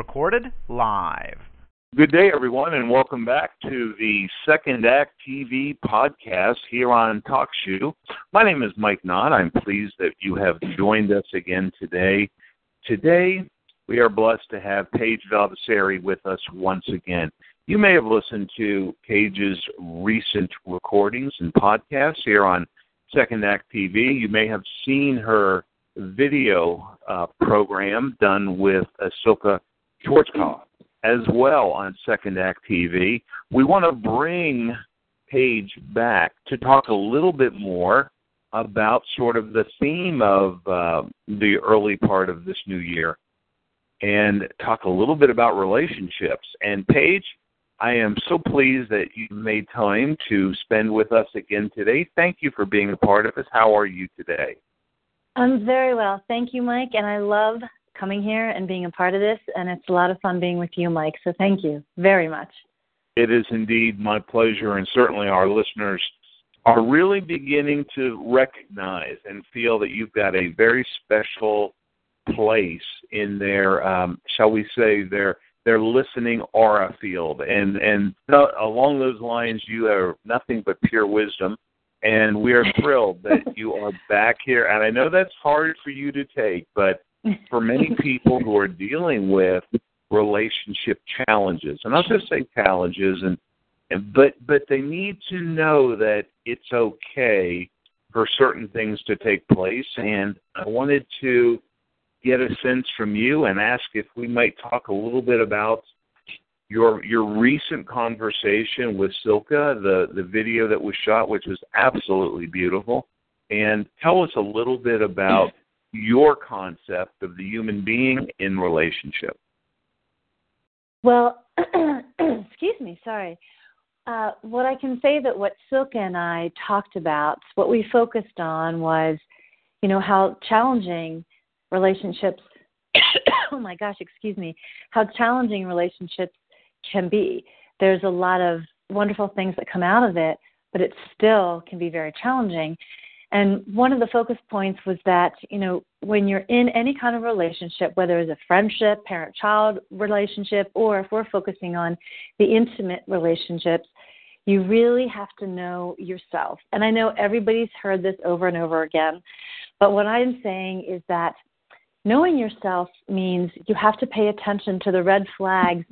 Recorded live. Good day, everyone, and welcome back to the Second Act TV podcast here on TalkShoe. My name is Mike Knott. I'm pleased that you have joined us again today. Today, we are blessed to have Paige Valdiserri with us once again. You may have listened to Paige's recent recordings and podcasts here on Second Act TV. You may have seen her video uh, program done with Silka Schwarzkopf as well on Second Act TV. We want to bring Paige back to talk a little bit more about sort of the theme of uh, the early part of this new year and talk a little bit about relationships. And Paige, I am so pleased that you made time to spend with us again today. Thank you for being a part of us. How are you today? I'm very well. Thank you, Mike. And I love coming here and being a part of this. And it's a lot of fun being with you, Mike. So thank you very much. It is indeed my pleasure, and certainly our listeners are really beginning to recognize and feel that you've got a very special place in their, um, shall we say, their their listening aura field, and and along those lines, you are nothing but pure wisdom, and we are thrilled that you are back here. And I know that's hard for you to take, but for many people who are dealing with relationship challenges, and I'll just say challenges, and, and but but they need to know that it's okay for certain things to take place. And I wanted to get a sense from you and ask if we might talk a little bit about your your recent conversation with Silka, the the video that was shot, which was absolutely beautiful, and tell us a little bit about your concept of the human being in relationship. Well, excuse me, sorry. Uh, what I can say that what Silka and I talked about, what we focused on was, you know, how challenging relationships oh my gosh excuse me how challenging relationships can be there's a lot of wonderful things that come out of it but it still can be very challenging and one of the focus points was that you know when you're in any kind of relationship whether it's a friendship parent child relationship or if we're focusing on the intimate relationships you really have to know yourself and i know everybody's heard this over and over again but what i'm saying is that knowing yourself means you have to pay attention to the red flags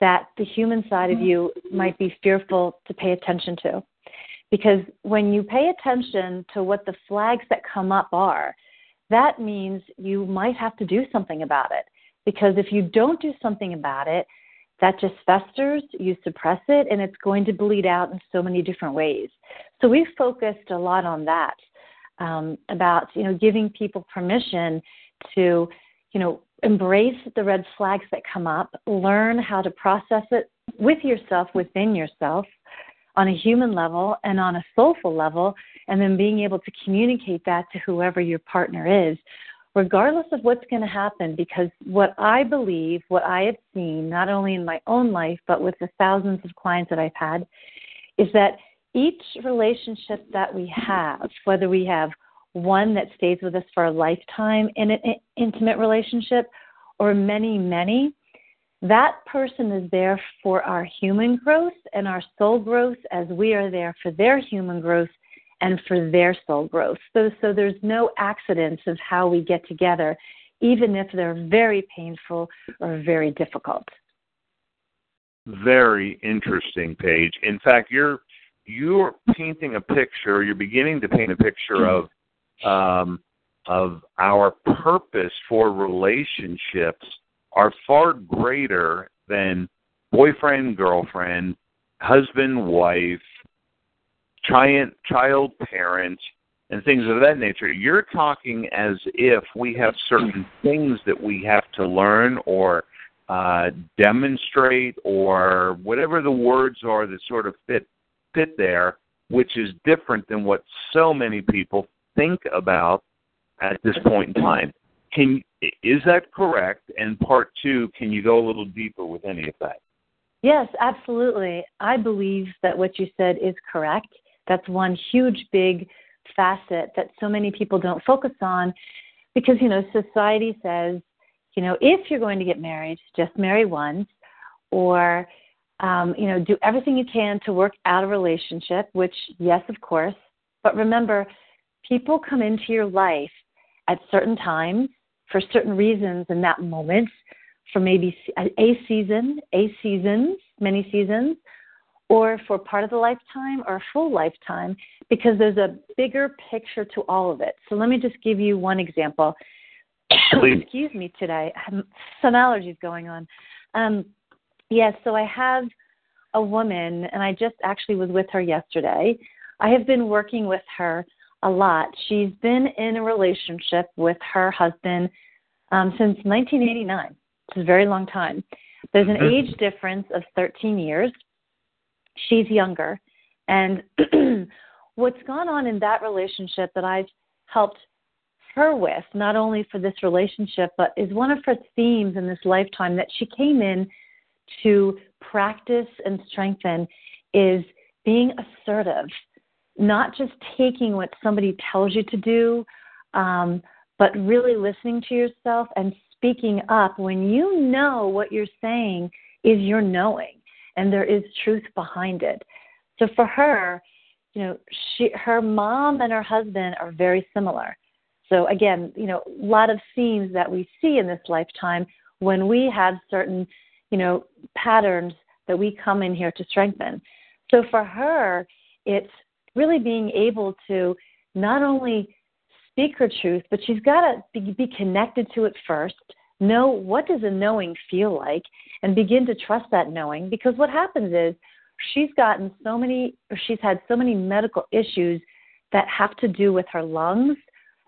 that the human side of you might be fearful to pay attention to. Because when you pay attention to what the flags that come up are, that means you might have to do something about it. Because if you don't do something about it, that just festers, you suppress it, and it's going to bleed out in so many different ways. So we focused a lot on that, um, about you know giving people permission to, you know, embrace the red flags that come up, learn how to process it with yourself, within yourself, on a human level and on a soulful level, and then being able to communicate that to whoever your partner is, regardless of what's going to happen. Because what I believe, what I have seen, not only in my own life, but with the thousands of clients that I've had, is that each relationship that we have, whether we have one that stays with us for a lifetime in an intimate relationship, or many, many, that person is there for our human growth and our soul growth as we are there for their human growth and for their soul growth. So, so there's no accidents of how we get together, even if they're very painful or very difficult. Very interesting, Paige. In fact, you're you're painting a picture. You're beginning to paint a picture of um, of our purpose for relationships are far greater than boyfriend, girlfriend, husband, wife, child, child parent, and things of that nature. You're talking as if we have certain things that we have to learn or uh, demonstrate or whatever the words are that sort of fit fit there, which is different than what so many people think about at this point in time. Can is that correct? And part two, can you go a little deeper with any of that? Yes, absolutely. I believe that what you said is correct. That's one huge, big facet that so many people don't focus on because, you know, society says, you know, if you're going to get married, just marry once or, um, you know, do everything you can to work out a relationship, which, yes, of course. But remember, people come into your life at certain times for certain reasons in that moment for maybe a season, a seasons, many seasons, or for part of the lifetime or a full lifetime because there's a bigger picture to all of it. So let me just give you one example. Excuse me today. I have some allergies going on. Um, yes, so I have a woman, and I just actually was with her yesterday. I have been working with her a lot. She's been in a relationship with her husband um, since 1989. It's a very long time. There's an mm-hmm. age difference of 13 years. She's younger. And what's gone on in that relationship that I've helped her with, not only for this relationship, but is one of her themes in this lifetime that she came in to practice and strengthen is being assertive, not just taking what somebody tells you to do, um, but really listening to yourself and speaking up when you know what you're saying is your knowing and there is truth behind it. So for her, you know, she her mom and her husband are very similar. So again, you know, a lot of themes that we see in this lifetime when we have certain, you know, patterns that we come in here to strengthen. So for her, it's really being able to not only speak her truth, but she's got to be, connected to it first, know what does a knowing feel like, and begin to trust that knowing. Because what happens is she's gotten so many, she's had so many medical issues that have to do with her lungs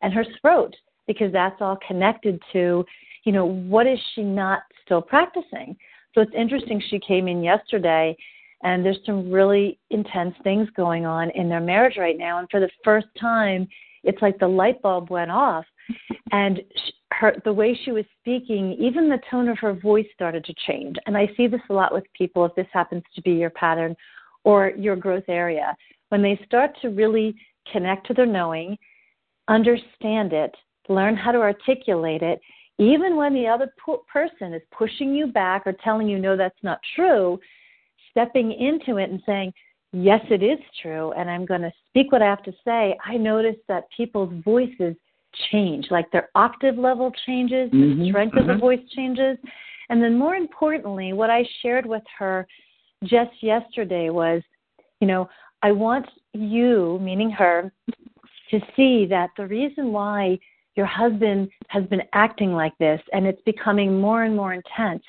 and her throat, because that's all connected to, you know, what is she not still practicing? So it's interesting. She came in yesterday and there's some really intense things going on in their marriage right now. And for the first time it's like the light bulb went off. And her the way she was speaking even the tone of her voice started to change. And i see this a lot with people if this happens to be your pattern or your growth area. When they start to really connect to their knowing understand it learn how to articulate it even when the other person is pushing you back or telling you no that's not true stepping into it and saying yes, it is true, and I'm going to speak what I have to say, I notice that people's voices change, like their octave level changes, mm-hmm. the strength mm-hmm. of the mm-hmm. voice changes. And then, more importantly, what I shared with her just yesterday was, you know, I want you, meaning her, to see that the reason why your husband has been acting like this and it's becoming more and more intense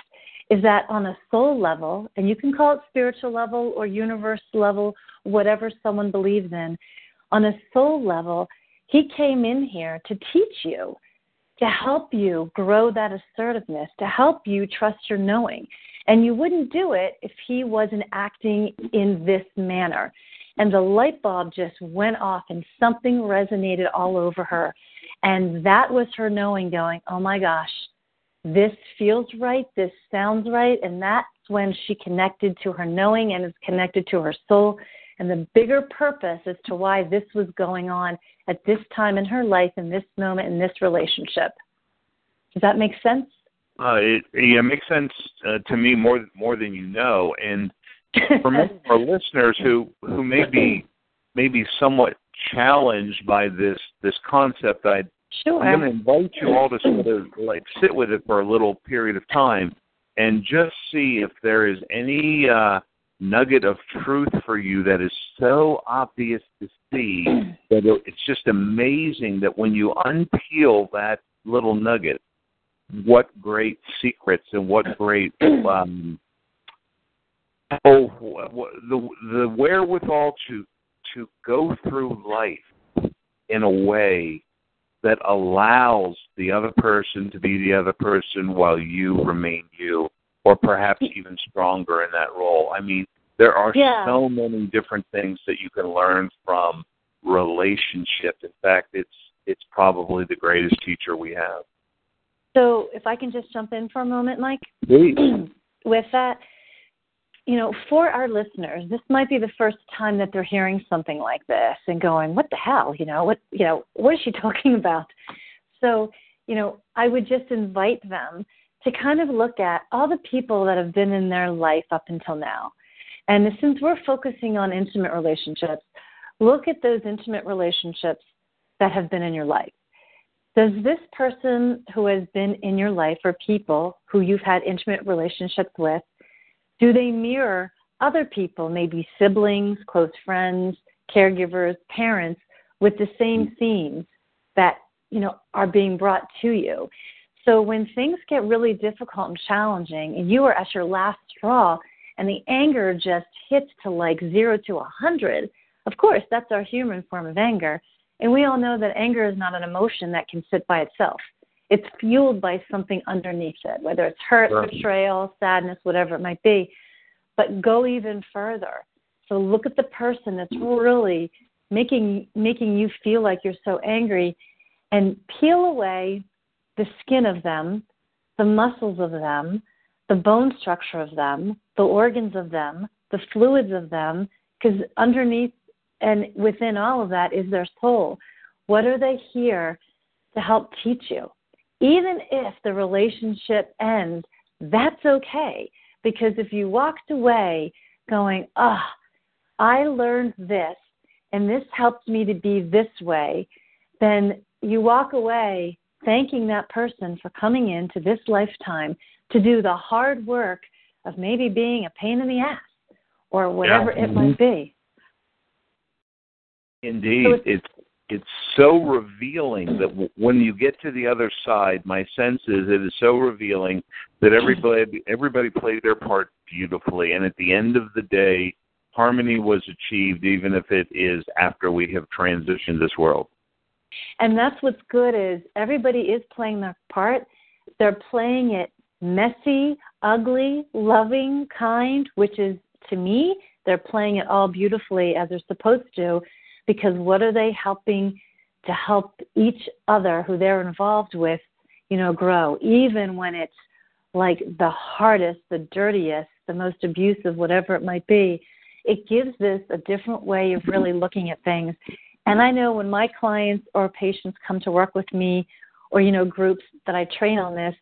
is that on a soul level, and you can call it spiritual level or universe level, whatever someone believes in, on a soul level, he came in here to teach you, to help you grow that assertiveness, to help you trust your knowing. And you wouldn't do it if he wasn't acting in this manner. And the light bulb just went off and something resonated all over her. And that was her knowing, going, oh my gosh, this feels right, this sounds right, and that's when she connected to her knowing and is connected to her soul and the bigger purpose as to why this was going on at this time in her life, in this moment, in this relationship. Does that make sense? Uh, it, yeah, it makes sense uh, to me more more than you know. And for many of our listeners who who may be maybe somewhat challenged by this this concept I Sure. I'm going to invite you all to sort of like sit with it for a little period of time and just see if there is any uh, nugget of truth for you that is so obvious to see that it's just amazing that when you unpeel that little nugget, what great secrets and what great um, oh the the wherewithal to to go through life in a way that allows the other person to be the other person while you remain you, or perhaps even stronger in that role. I mean, there are Yeah. so many different things that you can learn from relationship. In fact, it's it's probably the greatest teacher we have. So, if I can just jump in for a moment, Mike, Please. with that, you know, for our listeners, this might be the first time that they're hearing something like this and going, "What the hell?" You know, what you know, what is she talking about? So, you know, I would just invite them to kind of look at all the people that have been in their life up until now. And since we're focusing on intimate relationships, look at those intimate relationships that have been in your life. Does this person who has been in your life or people who you've had intimate relationships with, do they mirror other people, maybe siblings, close friends, caregivers, parents, with the same mm. themes that, you know, are being brought to you? So when things get really difficult and challenging and you are at your last straw and the anger just hits to like zero to a hundred, of course, that's our human form of anger. And we all know that anger is not an emotion that can sit by itself. It's fueled by something underneath it, whether it's hurt, Sure. betrayal, sadness, whatever it might be. But go even further. So look at the person that's really making making you feel like you're so angry and peel away the skin of them, the muscles of them, the bone structure of them, the organs of them, the fluids of them, because underneath and within all of that is their soul. What are they here to help teach you? Even if the relationship ends, that's okay. Because if you walked away going, ah, I learned this and this helped me to be this way, then you walk away thanking that person for coming into this lifetime to do the hard work of maybe being a pain in the ass or whatever Yeah. it might be. Indeed, So it's- it's it's so revealing that when you get to the other side, my sense is it is so revealing that everybody everybody played their part beautifully, and at the end of the day, harmony was achieved, even if it is after we have transitioned this world. And that's what's good is everybody is playing their part. They're playing it messy, ugly, loving, kind, which is to me, they're playing it all beautifully as they're supposed to because what are they helping to help each other who they're involved with, you know, grow, even when it's like the hardest, the dirtiest, the most abusive, whatever it might be. It gives this a different way of really looking at things. And I know when my clients or patients come to work with me or, you know, groups that I train on this,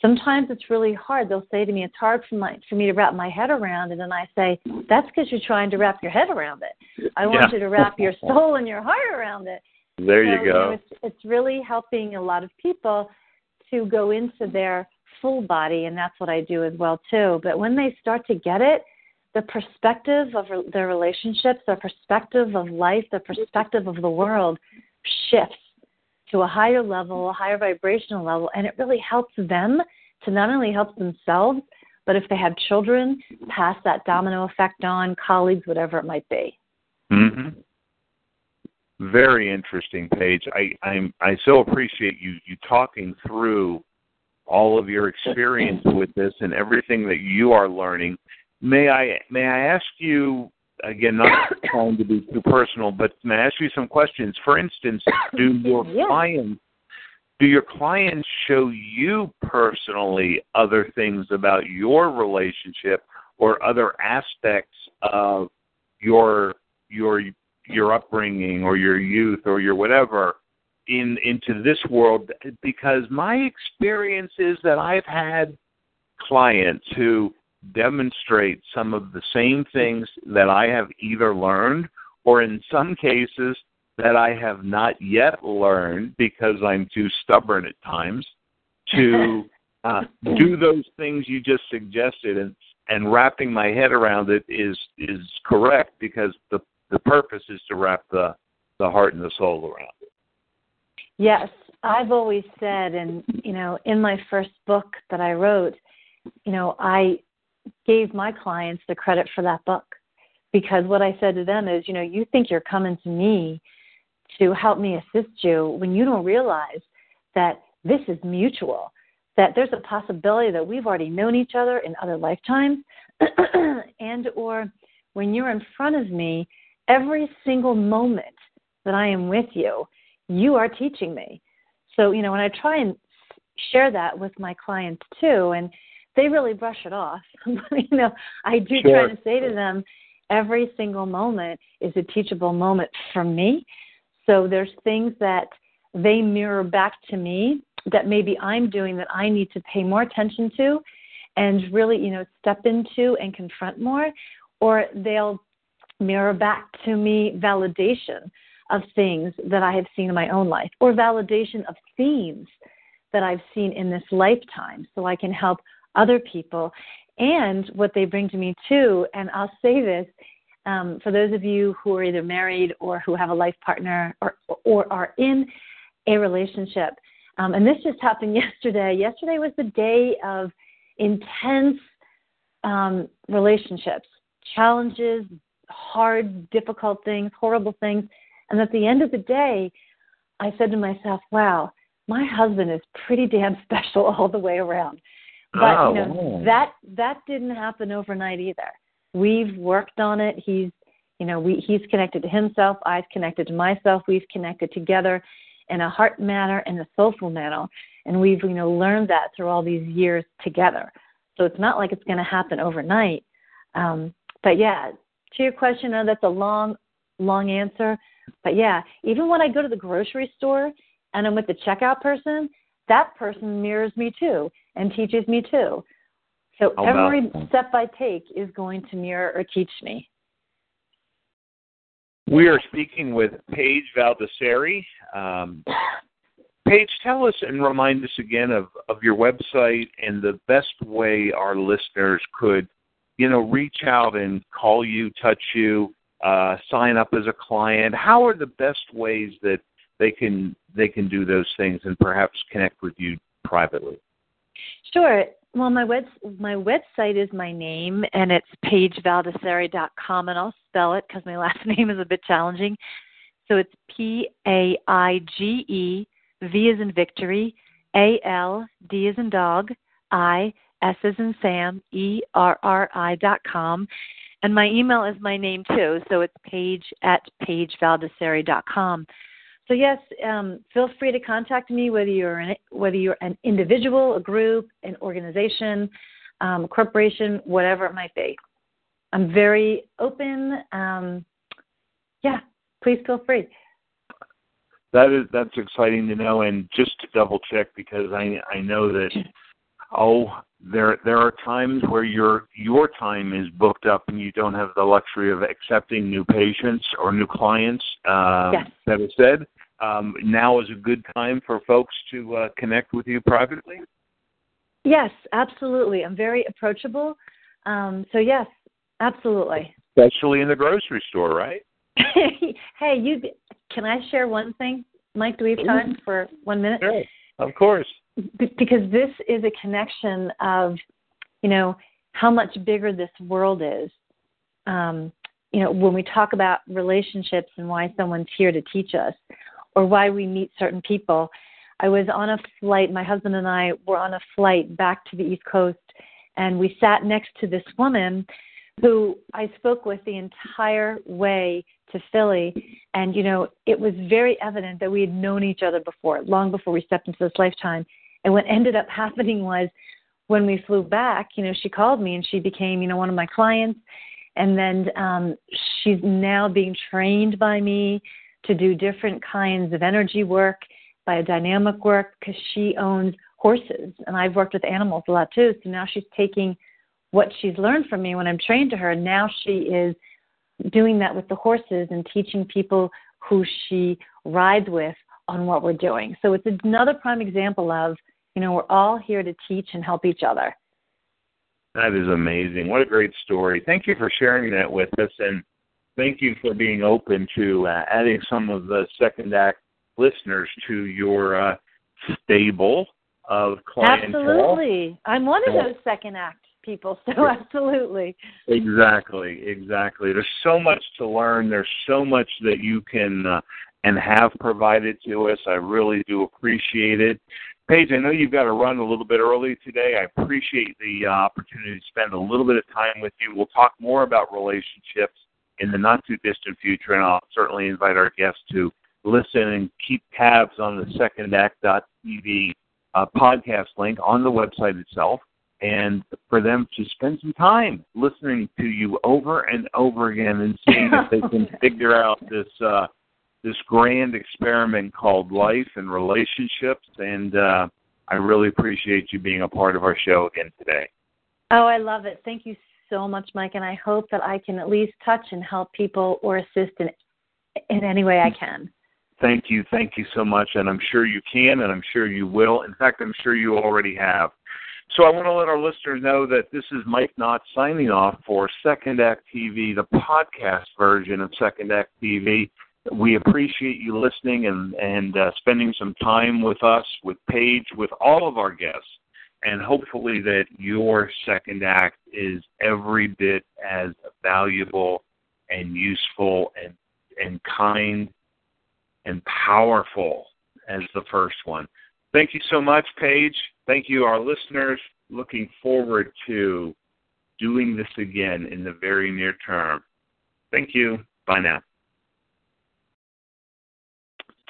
sometimes it's really hard. They'll say to me, it's hard for, my, for me to wrap my head around it. And I say, that's because you're trying to wrap your head around it. I want Yeah. you to wrap your soul and your heart around it. There So, you go. know, it's, it's really helping a lot of people to go into their full body, and that's what I do as well too. But when they start to get it, the perspective of their relationships, their perspective of life, their perspective of the world shifts to a higher level, a higher vibrational level, and it really helps them to not only help themselves, but if they have children, pass that domino effect on, colleagues, whatever it might be. Mm-hmm. Very interesting, Paige. I I'm I so appreciate you you talking through all of your experience with this and everything that you are learning. May I may I ask you again, not trying to be too personal, but may I ask you some questions? For instance, do your Yeah. clients do your clients show you personally other things about your relationship or other aspects of your your your upbringing or your youth or your whatever in into this world because my experience is that I've had clients who demonstrate some of the same things that I have either learned or in some cases that I have not yet learned because I'm too stubborn at times to uh, do those things you just suggested and and wrapping my head around it is is correct because the the purpose is to wrap the the heart and the soul around it. Yes, I've always said, and you know, in my first book that I wrote, you know, I gave my clients the credit for that book because what I said to them is, you know, you think you're coming to me to help me assist you when you don't realize that this is mutual, that there's a possibility that we've already known each other in other lifetimes, and or when you're in front of me, every single moment that I am with you, you are teaching me. So, you know, when I try and share that with my clients too, and they really brush it off. you know, I do sure. try to say to them, every single moment is a teachable moment for me. So there's things that they mirror back to me that maybe I'm doing that I need to pay more attention to and really, you know, step into and confront more, or they'll mirror back to me validation of things that I have seen in my own life or validation of themes that I've seen in this lifetime so I can help other people and what they bring to me too. And I'll say this um, for those of you who are either married or who have a life partner or, or are in a relationship. Um, and this just happened yesterday. Yesterday was the day of intense um, relationships, challenges, hard, difficult things, horrible things. And at the end of the day, I said to myself, wow, my husband is pretty damn special all the way around. But oh, you know, that that didn't happen overnight either. We've worked on it. He's you know, we he's connected to himself, I've connected to myself, we've connected together in a heart manner and a soulful manner. And we've, you know, learned that through all these years together. So it's not like it's gonna happen overnight. Um, but yeah, to your question, I know that's a long, long answer. But yeah, even when I go to the grocery store and I'm with the checkout person, that person mirrors me too and teaches me too. So How every about- step I take is going to mirror or teach me. We are speaking with Paige Valdiserri. Um, Paige, tell us and remind us again of, of your website and the best way our listeners could, you know, reach out and call you, touch you, uh, sign up as a client. How are the best ways that they can they can do those things and perhaps connect with you privately? Sure. Well, my web my website is my name, and it's paigevaldiserri.com, and I'll spell it because my last name is a bit challenging. So it's P A I G E V is in victory, A L D is in dog, I S is in Sam, E R R I dot com, and my email is my name too. So it's paige at paigevaldiserri dot com. So yes, um, feel free to contact me whether you're an, whether you're an individual, a group, an organization, um, a corporation, whatever it might be. I'm very open. Um, yeah, please feel free. That is that's exciting to know, and just to double check because I I know that oh there there are times where your your time is booked up and you don't have the luxury of accepting new patients or new clients. Uh, Yes. That is said, um, now is a good time for folks to uh, connect with you privately. Yes, absolutely. I'm very approachable. Um, so yes, absolutely. Especially in the grocery store, right? hey, you can I share one thing, Mike? Do we have time for one minute? Sure, of course. Because this is a connection of, you know, how much bigger this world is. Um, you know, when we talk about relationships and why someone's here to teach us, or why we meet certain people. I was on a flight. My husband and I were on a flight back to the East Coast, and we sat next to this woman who I spoke with the entire way to Philly. And, you know, it was very evident that we had known each other before, long before we stepped into this lifetime. And what ended up happening was when we flew back, you know, she called me and she became, you know, one of my clients. And then um, she's now being trained by me to do different kinds of energy work, biodynamic work, because she owns horses. And I've worked with animals a lot too. So now she's taking what she's learned from me when I'm trained to her. Now she is doing that with the horses and teaching people who she rides with on what we're doing. So it's another prime example of, you know, we're all here to teach and help each other. That is amazing. What a great story. Thank you for sharing that with us, and thank you for being open to uh, adding some of the second act listeners to your uh, stable of clientele. Absolutely. I'm one of those second act people, so absolutely. Exactly, exactly. There's so much to learn. There's so much that you can uh, and have provided to us. I really do appreciate it. Paige, I know you've got to run a little bit early today. I appreciate the uh, opportunity to spend a little bit of time with you. We'll talk more about relationships in the not too distant future, and I'll certainly invite our guests to listen and keep tabs on the secondact.tv uh, podcast link on the website itself and for them to spend some time listening to you over and over again and seeing if they can figure out this uh, this grand experiment called life and relationships. And uh, I really appreciate you being a part of our show again today. Oh, I love it. Thank you so much, Mike. And I hope that I can at least touch and help people or assist in in any way I can. Thank you. Thank you so much. And I'm sure you can, and I'm sure you will. In fact, I'm sure you already have. So I want to let our listeners know that this is Mike Knott signing off for Second Act TV, the podcast version of Second Act TV. We appreciate you listening and and uh, spending some time with us, with Paige, with all of our guests, and hopefully that your second act is every bit as valuable and useful and and kind and powerful as the first one. Thank you so much, Paige. Thank you, our listeners. Looking forward to doing this again in the very near term. Thank you. Bye now.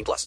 18 plus.